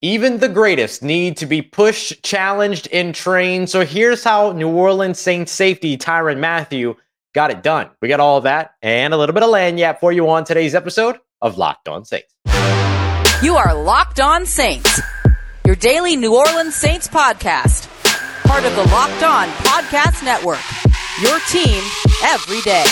Even the greatest need to be pushed, challenged, and trained. So here's how New Orleans Saints safety Tyrann Mathieu got it done. We got all that and a little bit of lagniappe for you on today's episode of Locked On Saints. You are Locked On Saints, your daily New Orleans Saints podcast, part of the Locked On Podcast Network. Your team every day.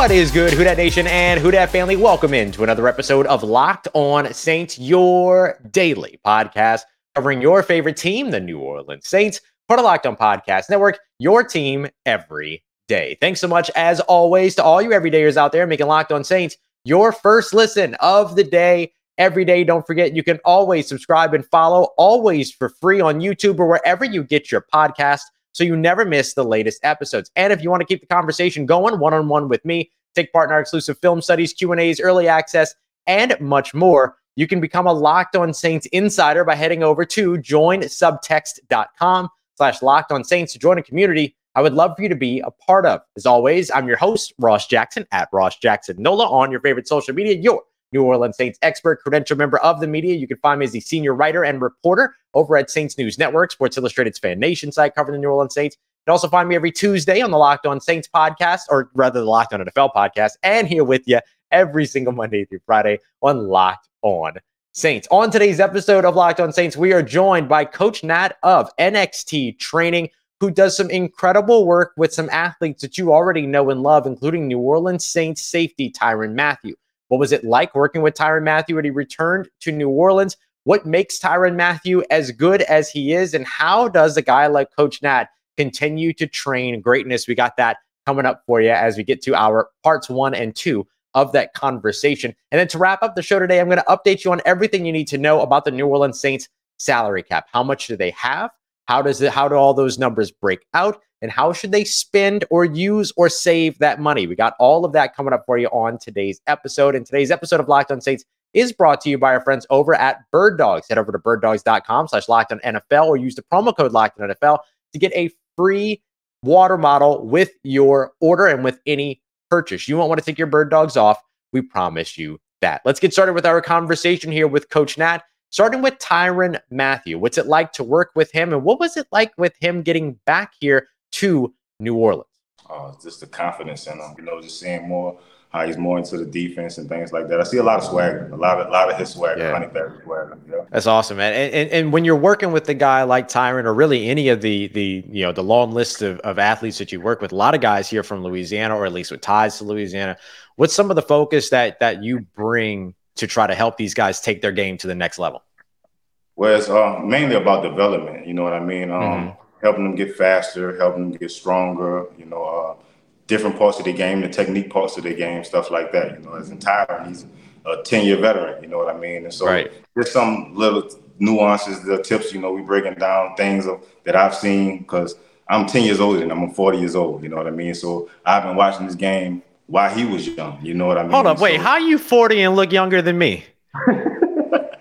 What is good, Who Dat Nation and Who Dat family? Welcome in to another episode of Locked On Saints, your daily podcast covering your favorite team, the New Orleans Saints, part of Locked On Podcast Network, your team every day. Thanks so much, as always, to all you everydayers out there making Locked On Saints your first listen of the day. Every day, don't forget you can always subscribe and follow, always for free on YouTube or wherever you get your podcast so you never miss the latest episodes. And if you want to keep the conversation going one-on-one with me, take part in our exclusive film studies, Q&As, early access, and much more, you can become a Locked On Saints insider by heading over to joinsubtext.com slash Locked On Saints to join a community I would love for you to be a part of. As always, I'm your host, Ross Jackson, at Ross Jackson Nola on your favorite social media, your New Orleans Saints expert, credential member of the media. You can find me as the senior writer and reporter over at Saints News Network, Sports Illustrated's Fan Nation site covering the New Orleans Saints. You can also find me every Tuesday on the Locked On Saints podcast, or rather the Locked On NFL podcast, and here with you every single Monday through Friday on Locked On Saints. On today's episode of Locked On Saints, we are joined by Coach Nat of NXT Training, who does some incredible work with some athletes that you already know and love, including New Orleans Saints safety Tyrann Mathieu. What was it like working with Tyrann Mathieu when he returned to New Orleans? What makes Tyrann Mathieu as good as he is? And how does a guy like Coach Nat continue to train greatness? We got that coming up for you as we get to our parts one and two of that conversation. And then to wrap up the show today, I'm going to update you on everything you need to know about the New Orleans Saints salary cap. How much do they have? How does it how do all those numbers break out? And how should they spend or use or save that money? We got all of that coming up for you on today's episode. And today's episode of Locked On Saints is brought to you by our friends over at Bird Dogs. Head over to birddogs.com slash locked on NFL or use the promo code locked on NFL to get a free water model with your order and with any purchase. You won't want to take your bird dogs off. We promise you that. Let's get started with our conversation here with Coach Nat. Starting with Tyrann Mathieu. what's it like to work with him, and what was it like with him getting back here to New Orleans? Uh, just the confidence in him, you know, just seeing more how he's more into the defense and things like that. I see a lot of swagger, a lot of a lot of his swagger, yeah. Swagger. Yeah. That's awesome, man. And, and, and when you're working with the guy like Tyrann or really any of the the you know the long list of, of athletes that you work with, a lot of guys here from Louisiana, or at least with ties to Louisiana. What's some of the focus that that you bring to try to help these guys take their game to the next level? Well, it's uh, mainly about development. You know what I mean? Um, mm-hmm. Helping them get faster, helping them get stronger. You know, uh, different parts of the game, the technique parts of the game, stuff like that. You know, as entire, he's a ten-year veteran. You know what I mean? And so right. there's some little nuances, the tips. You know, we breaking down things of, that I've seen because I'm 10 years older and I'm 40 years old. You know what I mean? So I've been watching this game while he was young. You know what I mean? Hold up, wait. How are you 40 and look younger than me?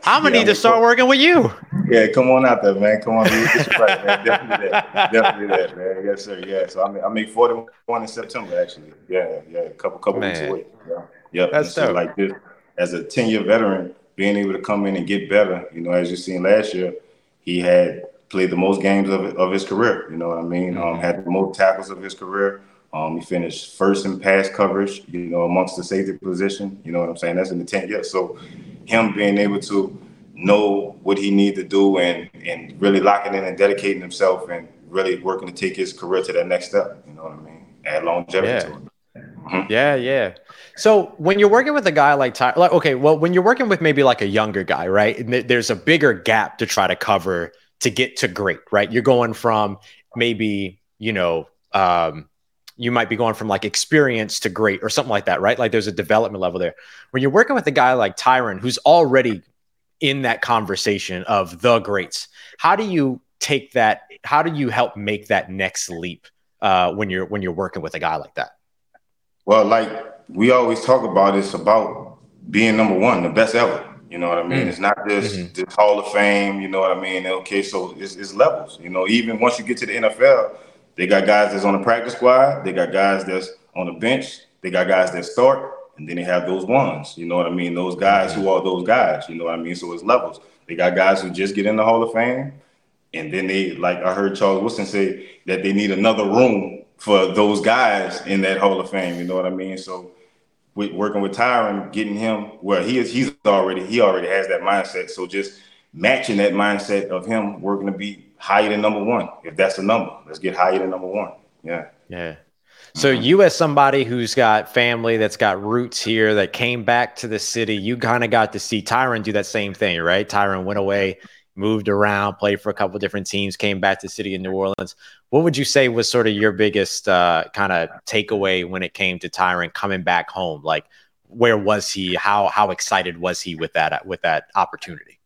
I'm gonna yeah, need to start working with you. Yeah, come on out there, man. Come on, man. Definitely that. Definitely that, man. Yes, sir. Yeah. So I mean, I make 41 in September, actually. Yeah, yeah. A couple, couple man. weeks away. Yeah. Yep. That's so like this, as a 10 year veteran, being able to come in and get better. You know, as you seen last year, he had played the most games of, of his career. You know what I mean? Um, mm-hmm. Um, had the most tackles of his career. Um, he finished first in pass coverage, you know, amongst the safety position. You know what I'm saying? That's in the 10 years. So him being able to know what he needs to do and and really locking in and dedicating himself and really working to take his career to that next step. You know what I mean? Add longevity yeah. to it. Mm-hmm. Yeah, yeah. So when you're working with a guy like Ty, like okay, well, when you're working with maybe like a younger guy, right? And there's a bigger gap to try to cover to get to great, right? You're going from maybe you know um, you might be going from like experience to great or something like that, right? Like there's a development level there. When you're working with a guy like Tyrann, who's already in that conversation of the greats, how do you take that? How do you help make that next leap uh, when you're when you're working with a guy like that? Well, like we always talk about, it's about being number one, the best ever. You know what I mean? Mm-hmm. It's not just mm-hmm. this Hall of Fame. You know what I mean? Okay, so it's, it's levels. You know, even once you get to the NFL They got guys that's on the practice squad. They got guys that's on the bench. They got guys that start, and then they have those ones. You know what I mean? Those guys who are those guys. You know what I mean? So it's levels. They got guys who just get in the Hall of Fame, and then they like I heard Charles Woodson say that they need another room for those guys in that Hall of Fame. You know what I mean? So with working with Tyrann, getting him where he is, he's already he already has that mindset. So just matching that mindset of him working to be higher than number one. If that's the number, let's get higher than number one. Yeah. Yeah. So you as somebody who's got family that's got roots here that came back to the city, you kind of got to see Tyrann do that same thing, right? Tyrann went away, moved around, played for a couple different teams, came back to the city in New Orleans. What would you say was sort of your biggest uh, kind of takeaway when it came to Tyrann coming back home? Like, where was he? How how excited was he with that with that opportunity?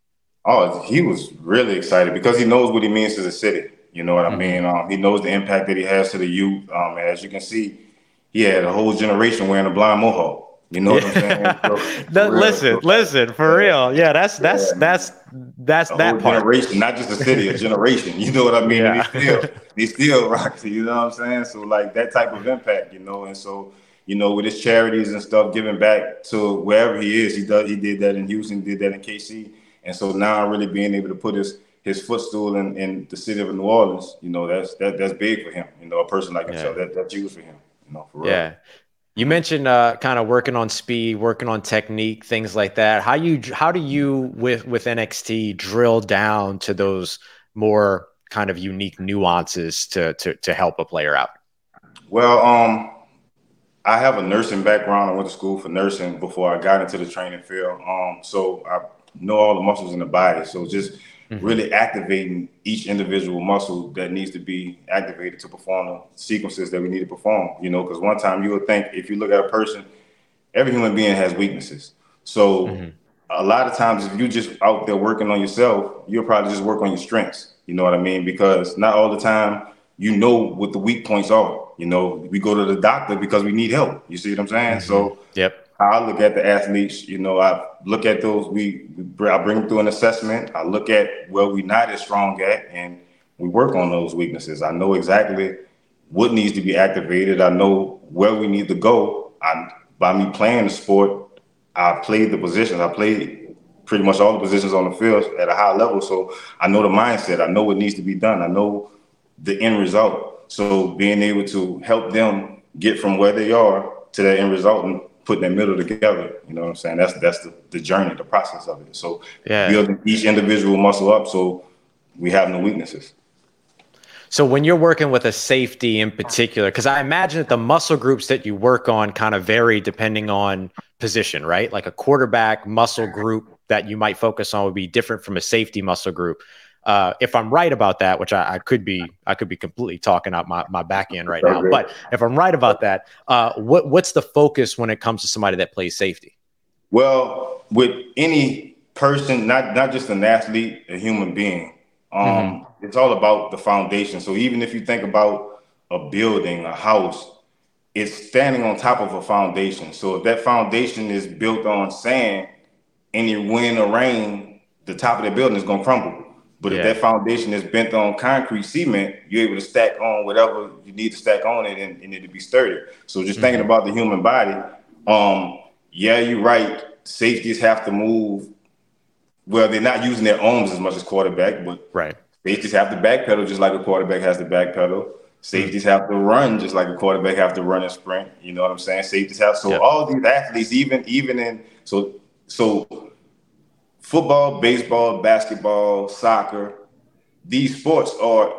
Oh, he was really excited because he knows what he means to the city. You know what mm-hmm. I mean? Um, he knows the impact that he has to the youth. Um, as you can see, he had a whole generation wearing a blind mohawk. You know what I'm saying? So, no, listen, listen, for real. Yeah, that's that's yeah, that's that's a that part. Generation, not just a city, a generation. You know what I mean? Yeah. They still they still rock. You know what I'm saying? So like that type of impact, you know, and so you know, with his charities and stuff, giving back to wherever he is. He does. He did that in Houston. Did that in KC. And so now, really being able to put his his footstool in, in the city of New Orleans, you know, that's that that's big for him. You know, a person like himself, yeah. that, that's huge for him. You know, for real. Yeah. You mentioned uh, kind of working on speed, working on technique, things like that. How you how do you with with NXT drill down to those more kind of unique nuances to to to help a player out? Well, um, I have a nursing background. I went to school for nursing before I got into the training field. Um, so I know all the muscles in the body. So just mm-hmm. really activating each individual muscle that needs to be activated to perform the sequences that we need to perform. You know, because one time you would think if you look at a person, every human being has weaknesses. So mm-hmm. a lot of times, if you just out there working on yourself, you'll probably just work on your strengths. You know what I mean? Because not all the time you know what the weak points are. You know, we go to the doctor because we need help. You see what I'm saying? Mm-hmm. So, yep. I look at the athletes, you know, I look at those. We, we I bring them through an assessment. I look at where we're not as strong at, and we work on those weaknesses. I know exactly what needs to be activated. I know where we need to go. I, by me playing the sport, I played the positions. I played pretty much all the positions on the field at a high level. So I know the mindset. I know what needs to be done. I know the end result. So being able to help them get from where they are to that end result and putting that middle together. You know what I'm saying? That's that's the, the journey, the process of it. So yeah. building each individual muscle up so we have no weaknesses. So when you're working with a safety in particular, because I imagine that the muscle groups that you work on kind of vary depending on position, right? Like a quarterback muscle group that you might focus on would be different from a safety muscle group. Uh, if I'm right about that, which I, I, could be, I could be completely talking out my, my back end right now. But if I'm right about that, uh, what what's the focus when it comes to somebody that plays safety? Well, with any person, not not just an athlete, a human being, um, mm-hmm. it's all about the foundation. So even if you think about a building, a house, it's standing on top of a foundation. So if that foundation is built on sand, any wind or rain, the top of the building is going to crumble. But yeah. if that foundation is bent on concrete cement, you're able to stack on whatever you need to stack on it and, and it'll be sturdy. So just mm-hmm. thinking about the human body, um, yeah, you're right. Safeties have to move. Well, they're not using their arms as much as quarterback, but right. safeties have to backpedal just like a quarterback has to backpedal. Safeties have to run just like a quarterback have to run and sprint. You know what I'm saying? Safeties have so yep. all these athletes, even even in so so football, baseball, basketball, soccer, these sports are,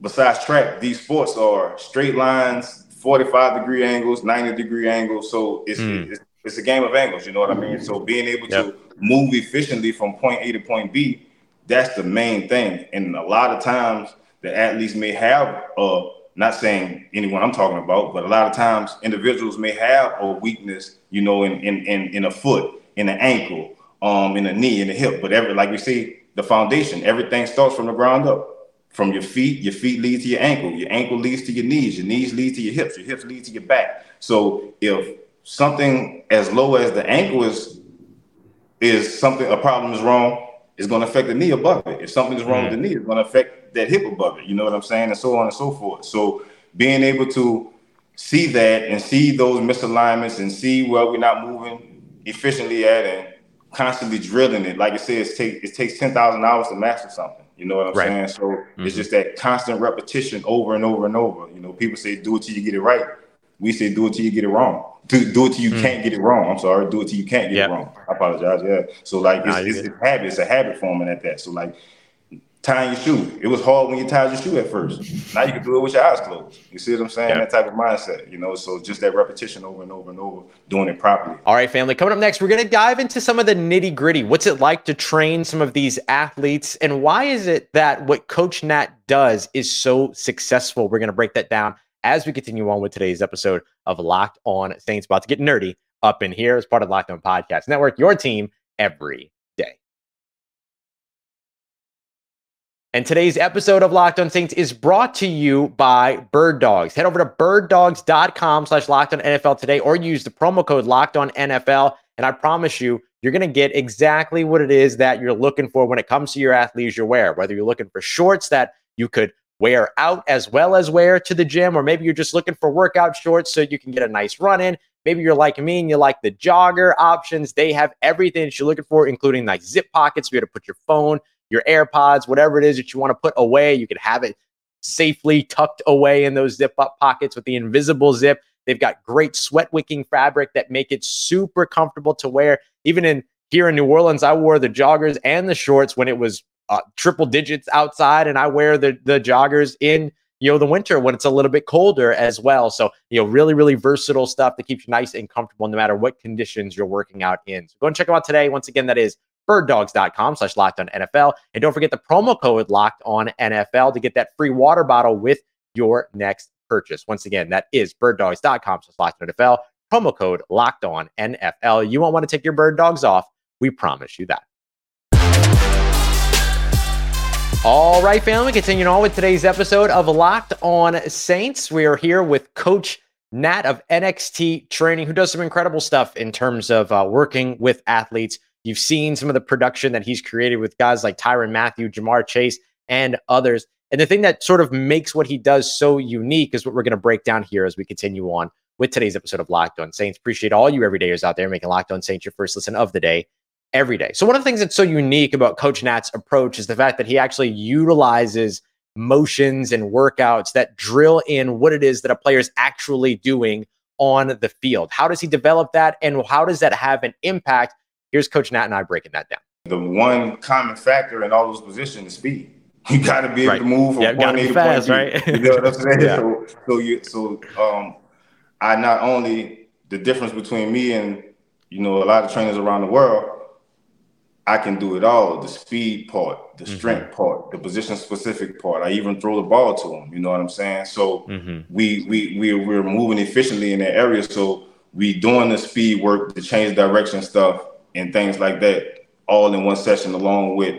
besides track, these sports are straight lines, 45 degree angles, 90 degree angles. So it's, mm. it's, it's, a game of angles, you know what I mean? So being able yep. to move efficiently from point A to point B, that's the main thing. And a lot of times the athletes may have a, not saying anyone I'm talking about, but a lot of times individuals may have a weakness, you know, in in in, in a foot, in an ankle, um, in the knee, in the hip. But every like we see, the foundation, everything starts from the ground up. From your feet, your feet lead to your ankle, your ankle leads to your knees, your knees lead to your hips, your hips lead to your back. So if something as low as the ankle is is something a problem is wrong, it's going to affect the knee above it. If something is wrong mm-hmm. with the knee, it's going to affect that that hip above it. You know what I'm saying, and so on and so forth. So being able to see that and see those misalignments and see where we're not moving efficiently at and constantly drilling it. Like I said, it takes it takes ten thousand hours to master something. You know what I'm right. saying? So mm-hmm. it's just that constant repetition over and over and over. You know, people say do it till you get it right. We say do it till you get it wrong. Do, do it till you mm. can't get it wrong. I'm sorry, do it till you can't get yep. it wrong. I apologize. Yeah. So like it's, it's, it's, habit, it's a habit forming at that. So like tying your shoe. It was hard when you tied your shoe at first. Now you can do it with your eyes closed. You see what I'm saying? That type of mindset, you know. So just that repetition over and over and over, doing it properly. All right, family. Coming up next, we're gonna dive into some of the nitty gritty. What's it like to train some of these athletes, and why is it that what Coach Nat does is so successful? We're gonna break that down as we continue on with today's episode of Locked On Saints. About to get nerdy up in here as part of Locked On Podcast Network. Your team every And today's episode of Locked On Saints is brought to you by Bird Dogs. Head over to birddogs.com slash locked on NFL today or use the promo code locked on NFL. And I promise you, you're going to get exactly what it is that you're looking for when it comes to your athleisure wear. Whether you're looking for shorts that you could wear out as well as wear to the gym, or maybe you're just looking for workout shorts so you can get a nice run in. Maybe you're like me and you like the jogger options. They have everything that you're looking for, including like zip pockets for you to put your phone your AirPods, whatever it is that you want to put away. You can have it safely tucked away in those zip up pockets with the invisible zip. They've got great sweat wicking fabric that make it super comfortable to wear. Even in here in New Orleans, I wore the joggers and the shorts when it was uh, triple digits outside, and I wear the the joggers in you know the winter when it's a little bit colder as well. So you know, really really versatile stuff that keeps you nice and comfortable no matter what conditions you're working out in. So go and check them out today. Once again, that is birddogs.com slash locked on NFL. And don't forget the promo code locked on NFL to get that free water bottle with your next purchase. Once again, that is birddogs.com slash locked on NFL. Promo code locked on NFL. You won't want to take your bird dogs off. We promise you that. All right, family, continuing on with today's episode of Locked On Saints. We are here with Coach Nat of NXT Training, who does some incredible stuff in terms of uh, working with athletes You've seen some of the production that he's created with guys like Tyrann Mathieu, Ja'Marr Chase, and others. And the thing that sort of makes what he does so unique is what we're going to break down here as we continue on with today's episode of Locked On Saints. Appreciate all you everydayers out there making Locked On Saints your first listen of the day every day. So one of the things that's so unique about Coach Nat's approach is the fact that he actually utilizes motions and workouts that drill in what it is that a player is actually doing on the field. How does he develop that and how does that have an impact Here's Coach Nat and I breaking that down. The one common factor in all those positions is speed. You got to be able right. to move from yeah, point A to fast, point right? You know what I'm saying? yeah. So, so you, so um, I not only the difference between me and you know a lot of trainers around the world, I can do it all. The speed part, the mm-hmm. strength part, the position specific part. I even throw the ball to them. You know what I'm saying? So mm-hmm. we we we we're moving efficiently in that area. So we doing the speed work, the change direction stuff and things like that all in one session along with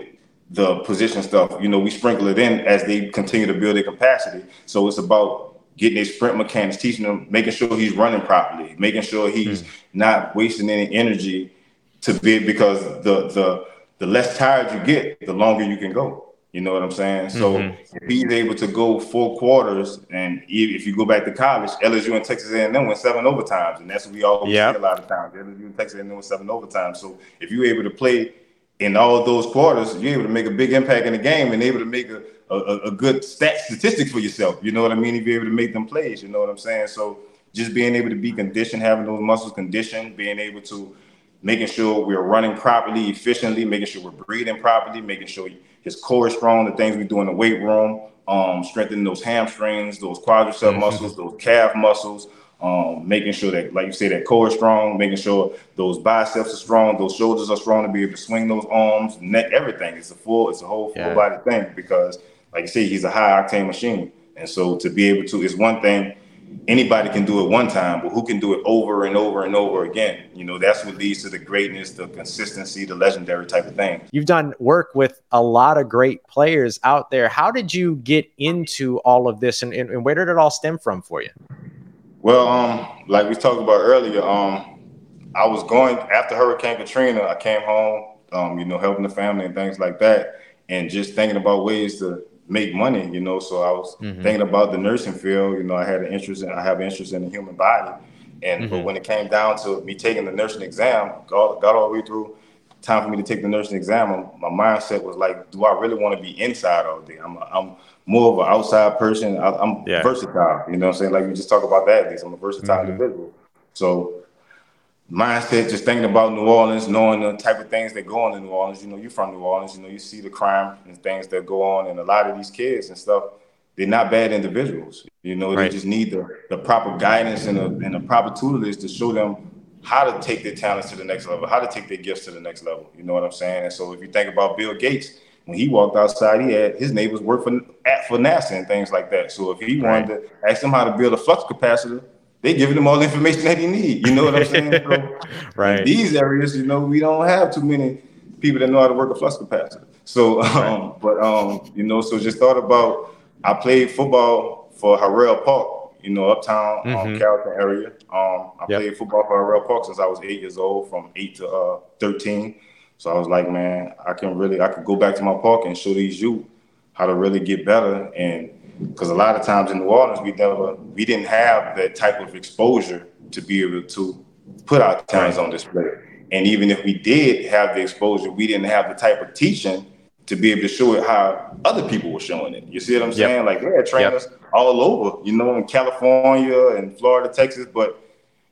the position stuff. You know, we sprinkle it in as they continue to build their capacity. So it's about getting their sprint mechanics, teaching them, making sure he's running properly, making sure he's mm. not wasting any energy to be because the the the less tired you get, the longer you can go. You know what I'm saying? So mm-hmm. if he's able to go four quarters, and if you go back to college, LSU and Texas A&M went seven overtimes, and that's what we all yep. see a lot of times. LSU and Texas A&M went seven overtimes. So if you're able to play in all those quarters, you're able to make a big impact in the game and able to make a, a, a good stat statistics for yourself. You know what I mean? If you're able to make them plays, you know what I'm saying? So just being able to be conditioned, having those muscles conditioned, being able to making sure we're running properly, efficiently, making sure we're breathing properly, making sure his core is strong, the things we do in the weight room, um, strengthening those hamstrings, those quadricep mm-hmm. muscles, those calf muscles, um, making sure that, like you say, that core is strong, making sure those biceps are strong, those shoulders are strong to be able to swing those arms, neck, everything. It's a full, it's a whole full yeah. body thing because, like you say, he's a high octane machine. And so to be able to, it's one thing anybody can do it one time, but who can do it over and over and over again? You know, that's what leads to the greatness, the consistency, the legendary type of thing. You've done work with a lot of great players out there. How did you get into all of this and, and, and where did it all stem from for you? Well, um, like we talked about earlier, um, I was going after Hurricane Katrina, I came home, um, you know, helping the family and things like that, and just thinking about ways to make money, you know. So I was mm-hmm. thinking about the nursing field. You know, I had an interest in I have interest in the human body, and mm-hmm. but when it came down to me taking the nursing exam, got, got all the way through. Time for me to take the nursing exam. My mindset was like, do I really want to be inside all day? I'm I'm more of an outside person. I, am yeah. versatile. You know what I'm saying? Like we just talk about that. At least I'm a versatile mm-hmm. individual. So mindset, just thinking about New Orleans, knowing the type of things that go on in New Orleans. You know, you're from New Orleans, you know, you see the crime and things that go on, and a lot of these kids and stuff, they're not bad individuals. You know, right. they just need the, the proper guidance and the, and the proper tutelage to show them how to take their talents to the next level, how to take their gifts to the next level. You know what I'm saying? And so if you think about Bill Gates, when he walked outside, he had his neighbors work for at for NASA and things like that. So if he wanted right. to ask them how to build a flux capacitor, they giving him all the information that he need. You know what I'm saying? So right. These areas, you know, we don't have too many people that know how to work a flux capacitor. So, um, right. but um, you know, so just thought about. I played football for Harrell Park, you know, uptown um, mm-hmm. um, Carrollton area. Um, I yep. played football for Harrell Park since I was eight years old, from eight to uh, thirteen. So I was like, man, I can really, I could go back to my park and show these youth how to really get better and because a lot of times in New Orleans we never we didn't have that type of exposure to be able to put our talents on display. And even if we did have the exposure, we didn't have the type of teaching to be able to show it how other people were showing it. You see what I'm saying? Yep. Like they had trainers yep. all over, you know, in California and Florida, Texas, but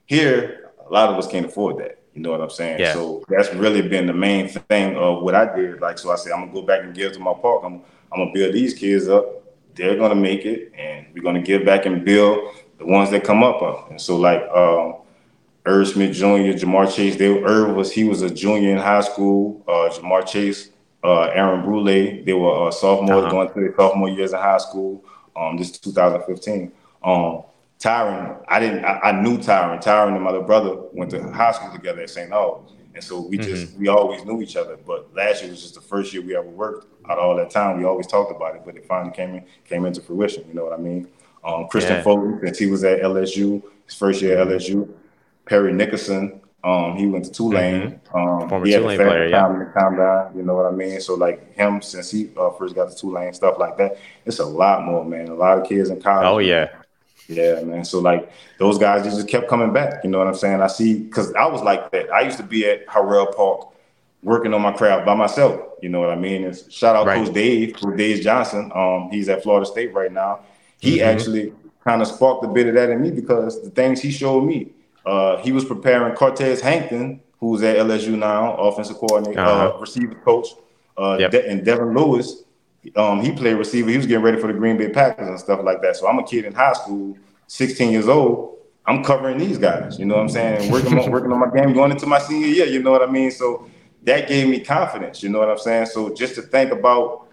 here a lot of us can't afford that. You know what I'm saying? Yeah. So that's really been the main thing of what I did. Like, so I said, I'm gonna go back and give to my park. I'm, I'm gonna build these kids up they're gonna make it, and we're gonna give back and build the ones that come up. Of. And so, like um, Irv Smith Jr., Ja'Marr Chase, they Irv was he was a junior in high school. Uh, Ja'Marr Chase, uh, Aaron Brule, they were uh, sophomores uh-huh. going through their sophomore years in high school. Um, this is 2015. Um, Tyrann, I didn't, I, I, knew Tyrann. Tyrann and my little brother went to high school together at St. Aug. And so we just, mm-hmm. we always knew each other. But last year was just the first year we ever worked out all that time. We always talked about it, but it finally came in, came into fruition. You know what I mean? Um, Kristian yeah. Fulton, since he was at LSU, his first year at LSU. Parry Nickerson, um, he went to Tulane. Mm-hmm. Um, Former he had Tulane player, yeah. To calm down, you know what I mean? So like him, since he uh, first got to Tulane, stuff like that. It's a lot more, man. A lot of kids in college. Oh yeah. Yeah, man. So like those guys just kept coming back. You know what I'm saying? I see because I was like that. I used to be at Harrell Park working on my craft by myself. You know what I mean? And shout out right. Coach Dave, Coach Dave Johnson. Um, he's at Florida State right now. He mm-hmm. actually kind of sparked a bit of that in me because the things he showed me. Uh, he was preparing Cortez Hankton, who's at LSU now, offensive coordinator, uh, uh-huh. uh, receiver coach, uh, yep. De- and Devin Lewis. Um, he played receiver. He was getting ready for the Green Bay Packers and stuff like that. So I'm a kid in high school, 16 years old. I'm covering these guys. You know what I'm saying? Working on working on my game going into my senior year. You know what I mean? So that gave me confidence. You know what I'm saying? So just to think about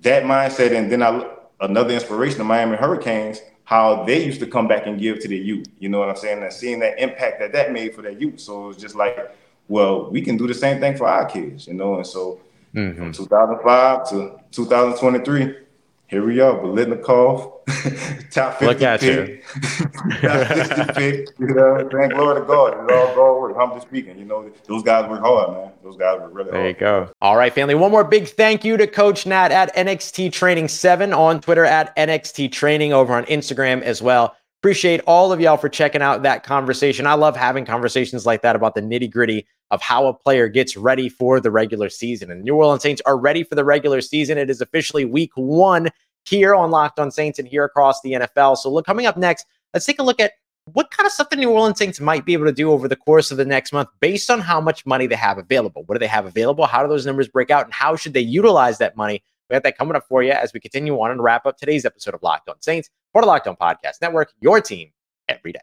that mindset, and then I another inspiration, the Miami Hurricanes, how they used to come back and give to the youth. You know what I'm saying? And seeing that impact that that made for their youth. So it was just like, well, we can do the same thing for our kids. You know, and so mm-hmm. from 2005 to 2023 here we are, Biletnikoff, top 50 Look at pick. You. top 50 pick. You know, thank Glory to God. It's all God work. Humbly speaking, you know, those guys work hard, man. Those guys work really there hard. There you go. All right, family. One more big thank you to Coach Nat at NXT Training 7 on Twitter at NXT Training over on Instagram as well. Appreciate all of y'all for checking out that conversation. I love having conversations like that about the nitty gritty of how a player gets ready for the regular season. And the New Orleans Saints are ready for the regular season. It is officially week one here on Locked on Saints and here across the NFL. So, look, coming up next, let's take a look at what kind of stuff the New Orleans Saints might be able to do over the course of the next month based on how much money they have available. What do they have available? How do those numbers break out? And how should they utilize that money? We have that coming up for you as we continue on and wrap up today's episode of Locked on Saints for the Locked on Podcast Network, your team every day.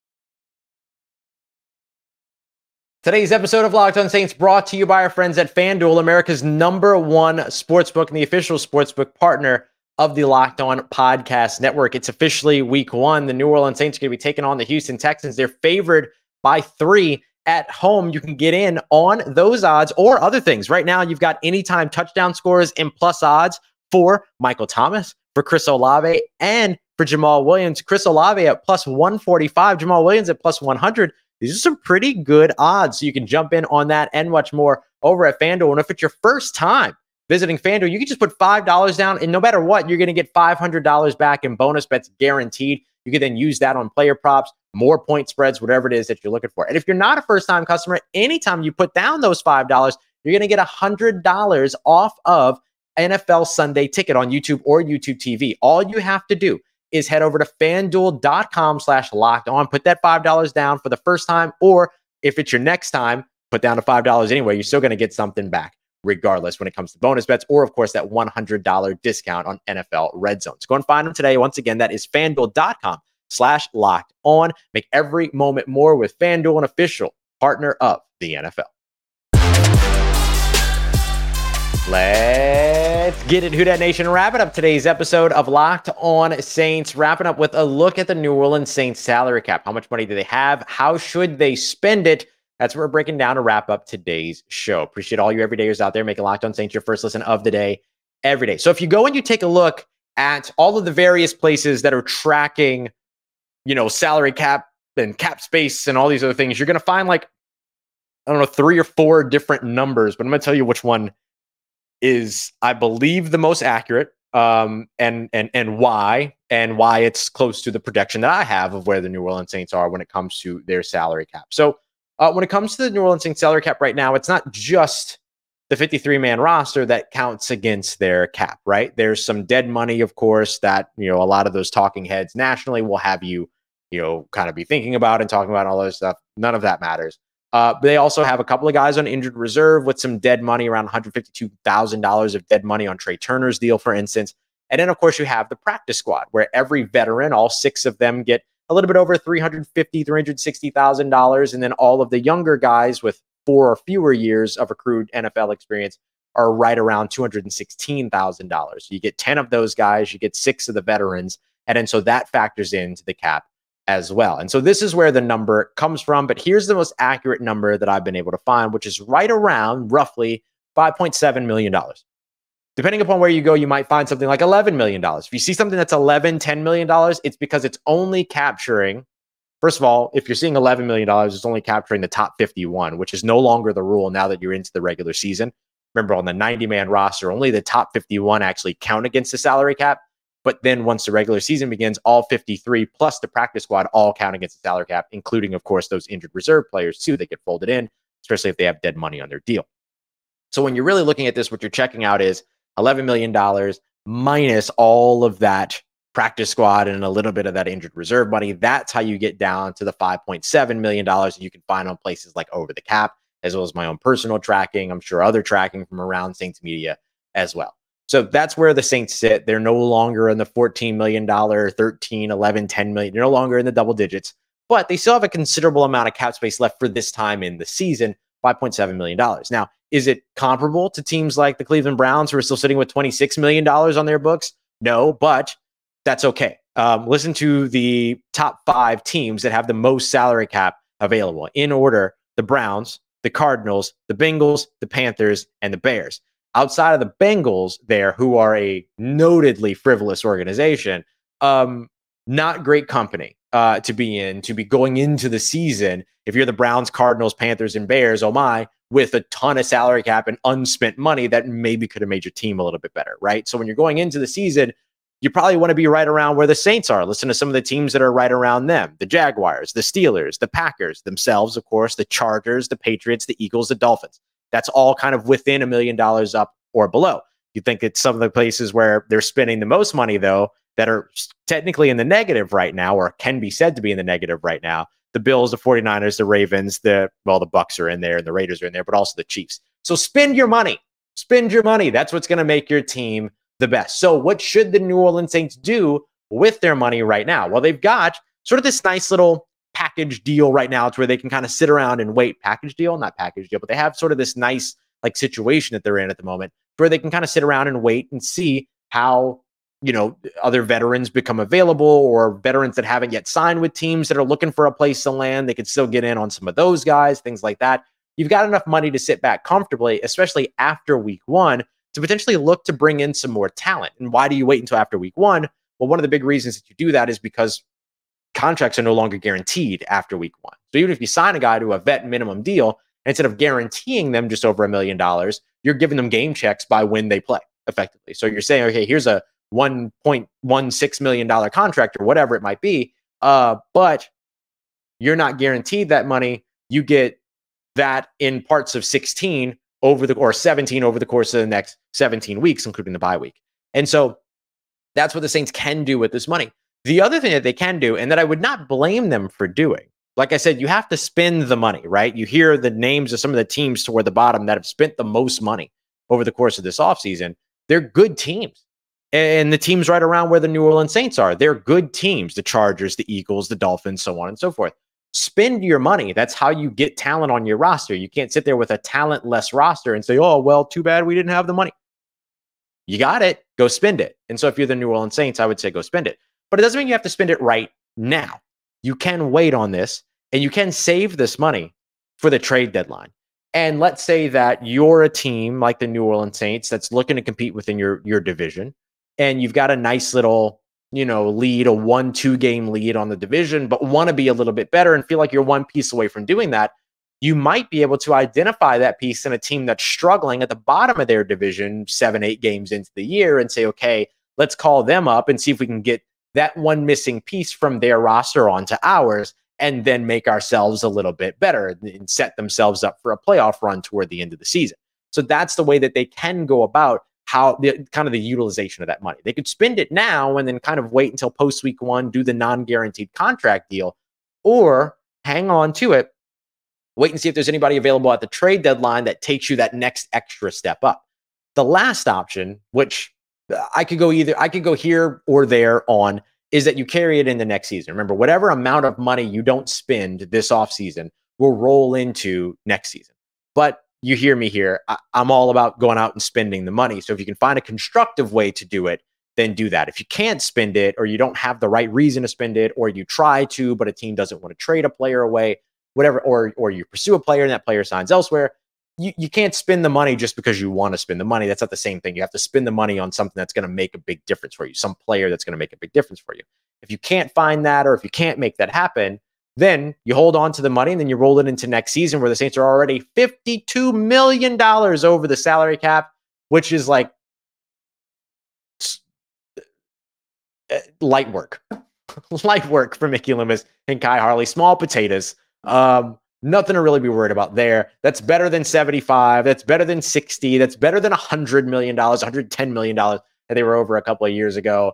Today's episode of Locked On Saints brought to you by our friends at FanDuel, America's number one sportsbook and the official sportsbook partner of the Locked On Podcast Network. It's officially week one. The New Orleans Saints are going to be taking on the Houston Texans. They're favored by three at home. You can get in on those odds or other things. Right now, you've got anytime touchdown scores and plus odds for Michael Thomas, for Chris Olave, and for Jamaal Williams. Chris Olave at plus 145, Jamaal Williams at plus 100. These are some pretty good odds. So you can jump in on that and much more over at FanDuel. And if it's your first time visiting FanDuel, you can just put $5 down, and no matter what, you're going to get $500 back in bonus bets guaranteed. You can then use that on player props, more point spreads, whatever it is that you're looking for. And if you're not a first time customer, anytime you put down those $5, you're going to get $100 off of NFL Sunday ticket on YouTube or YouTube TV. All you have to do is head over to fanduel.com slash locked on, put that $5 down for the first time, or if it's your next time, put down to $5 anyway. You're still going to get something back regardless when it comes to bonus bets, or of course, that $100 discount on NFL red zone. So go and find them today. Once again, that is fanduel.com slash locked on. Make every moment more with FanDuel, an official partner of the NFL. Let's get it, Who Dat Nation. Wrapping up today's episode of Locked On Saints. Wrapping up with a look at the New Orleans Saints salary cap. How much money do they have? How should they spend it? That's what we're breaking down to wrap up today's show. Appreciate all you everydayers out there making Locked On Saints your first listen of the day every day. So if you go and you take a look at all of the various places that are tracking, you know, salary cap and cap space and all these other things, you're going to find like, I don't know, three or four different numbers, but I'm going to tell you which one is I believe the most accurate um, and and and why and why it's close to the projection that I have of where the New Orleans Saints are when it comes to their salary cap. So uh, when it comes to the New Orleans Saints salary cap right now, it's not just the 53 man roster that counts against their cap, right? There's some dead money, of course, that you know a lot of those talking heads nationally will have you you know kind of be thinking about and talking about all those stuff. None of that matters. Uh, they also have a couple of guys on injured reserve with some dead money, around $152,000 of dead money on Trey Turner's deal, for instance. And then, of course, you have the practice squad, where every veteran, all six of them, get a little bit over $350,000, $360,000. And then all of the younger guys with four or fewer years of accrued NFL experience are right around $216,000. You get 10 of those guys, you get six of the veterans. And then so that factors into the cap as well. And so this is where the number comes from. But here's the most accurate number that I've been able to find, which is right around roughly $5.7 million. Depending upon where you go, you might find something like $11 million. If you see something that's $11, $10 million, it's because it's only capturing, first of all, if you're seeing $11 million, it's only capturing the top 51, which is no longer the rule now that you're into the regular season. Remember, on the 90 man roster, only the top 51 actually count against the salary cap. But then once the regular season begins, all 53 plus the practice squad all count against the salary cap, including, of course, those injured reserve players too that get folded in, especially if they have dead money on their deal. So when you're really looking at this, what you're checking out is $11 million minus all of that practice squad and a little bit of that injured reserve money. That's how you get down to the $5.7 million that you can find on places like Over the Cap, as well as my own personal tracking. I'm sure other tracking from around Saints Media as well. So that's where the Saints sit. They're no longer in the $14 million, 13, 11, 10 million. They're no longer in the double digits, but they still have a considerable amount of cap space left for this time in the season, $5.7 million. Now, is it comparable to teams like the Cleveland Browns who are still sitting with $26 million on their books? No, but that's okay. Um, listen to the top five teams that have the most salary cap available in order the Browns, the Cardinals, the Bengals, the Panthers, and the Bears outside of the Bengals there, who are a notedly frivolous organization, um, not great company uh, to be in, to be going into the season. If you're the Browns, Cardinals, Panthers, and Bears, oh my, with a ton of salary cap and unspent money that maybe could have made your team a little bit better, right? So when you're going into the season, you probably want to be right around where the Saints are. Listen to some of the teams that are right around them the Jaguars, the Steelers, the Packers themselves, of course, the Chargers, the Patriots, the Eagles, the Dolphins that's all kind of within a million dollars up or below. You think it's some of the places where they're spending the most money, though, that are technically in the negative right now, or can be said to be in the negative right now. The Bills, the 49ers, the Ravens, the well, the Bucs are in there and the Raiders are in there, but also the Chiefs. So spend your money. Spend your money. That's what's going to make your team the best. So, what should the New Orleans Saints do with their money right now? Well, they've got sort of this nice little package deal right now. It's where they can kind of sit around and wait. Package deal, not package deal, but they have sort of this nice like situation that they're in at the moment where they can kind of sit around and wait and see how you know other veterans become available or veterans that haven't yet signed with teams that are looking for a place to land. They could still get in on some of those guys things like that. You've got enough money to sit back comfortably especially after week one to potentially look to bring in some more talent. And why do you wait until after week one? Well one of the big reasons that you do that is because contracts are no longer guaranteed after week one. So even if you sign a guy to a vet minimum deal, instead of guaranteeing them just over a million dollars, you're giving them game checks by when they play effectively. So you're saying, okay, here's a $1.16 million contract or whatever it might be. Uh, but you're not guaranteed that money. You get that in parts of 16 over the or 17 over the course of the next 17 weeks, including the bye week. And so that's what the Saints can do with this money. The other thing that they can do, and that I would not blame them for doing, like I said, you have to spend the money, right? You hear the names of some of the teams toward the bottom that have spent the most money over the course of this offseason. They're good teams. And the teams right around where the New Orleans Saints are, they're good teams the Chargers, the Eagles, the Dolphins, so on and so forth. Spend your money. That's how you get talent on your roster. You can't sit there with a talentless roster and say, oh, well, too bad we didn't have the money. You got it, go spend it. And so if you're the New Orleans Saints, I would say go spend it. But it doesn't mean you have to spend it right now. You can wait on this and you can save this money for the trade deadline. And let's say that you're a team like the New Orleans Saints that's looking to compete within your your division and you've got a nice little, you know, lead, a one, two game lead on the division, but want to be a little bit better and feel like you're one piece away from doing that, you might be able to identify that piece in a team that's struggling at the bottom of their division, seven, eight games into the year, and say, okay, let's call them up and see if we can get that one missing piece from their roster onto ours and then make ourselves a little bit better and set themselves up for a playoff run toward the end of the season. So that's the way that they can go about how the kind of the utilization of that money. They could spend it now and then kind of wait until post week one, do the non guaranteed contract deal, or hang on to it, wait and see if there's anybody available at the trade deadline that takes you that next extra step up. The last option, which I could go either, I could go here or there on, is that you carry it in the next season. Remember, whatever amount of money you don't spend this offseason will roll into next season. But you hear me here. I, am all about going out and spending the money. So if you can find a constructive way to do it, then do that. If you can't spend it or you don't have the right reason to spend it or you try to but a team doesn't want to trade a player away, whatever or or you pursue a player and that player signs elsewhere, you, you can't spend the money just because you want to spend the money. That's not the same thing. You have to spend the money on something that's going to make a big difference for you, some player that's going to make a big difference for you. If you can't find that or if you can't make that happen, then you hold on to the money and then you roll it into next season where the Saints are already $52 million over the salary cap, which is like uh, light work. light work for Mickey Loomis and Khai Harley. Small potatoes. Um, nothing to really be worried about there. That's better than 75. That's better than 60. That's better than $100 million, $110 million that they were over a couple of years ago.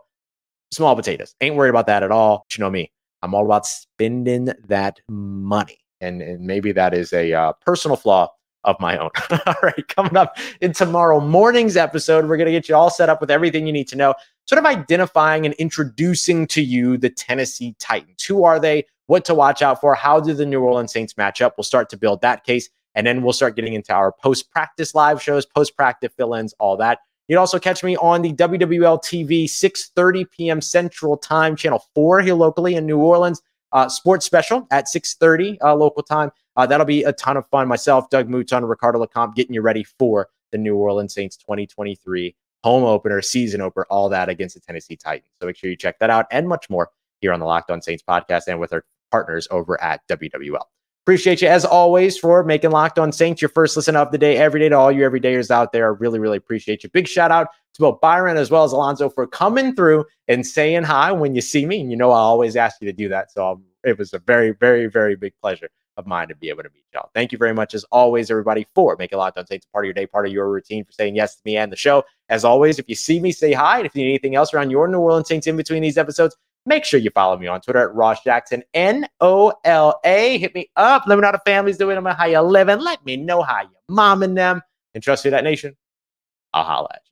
Small potatoes. Ain't worried about that at all. You know me. I'm all about spending that money. And, and maybe that is a uh, personal flaw of my own. all right, coming up in tomorrow morning's episode, we're going to get you all set up with everything you need to know, sort of identifying and introducing to you the Tennessee Titans. Who are they? What to watch out for? How do the New Orleans Saints match up? We'll start to build that case. And then we'll start getting into our post practice live shows, post practice fill ins, all that. You'd also catch me on the WWL TV 6:30 p.m. Central Time, Channel 4 here locally in New Orleans. Uh, sports special at 6:30 uh, local time. Uh, that'll be a ton of fun. Myself, Doug Mouton, Ricardo LeCompte, getting you ready for the New Orleans Saints 2023 home opener, season opener, all that against the Tennessee Titans. So make sure you check that out and much more here on the Locked On Saints podcast and with our partners over at WWL. Appreciate you as always for making Locked On Saints your first listen of the day every day to all you everydayers out there. I really, really appreciate you. Big shout out to both Byron as well as Alonzo for coming through and saying hi when you see me. And you know, I always ask you to do that. So um, it was a very, very, very big pleasure of mine to be able to meet y'all. Thank you very much, as always, everybody, for making Locked On Saints part of your day, part of your routine, for saying yes to me and the show. As always, if you see me, say hi. And if you need anything else around your New Orleans Saints in between these episodes, Make sure you follow me on Twitter at Ross Jackson, N O L A. Hit me up. Let me know how the family's doing, how you living. Let me know how you momming them. And trust me, that nation, I'll holla at you.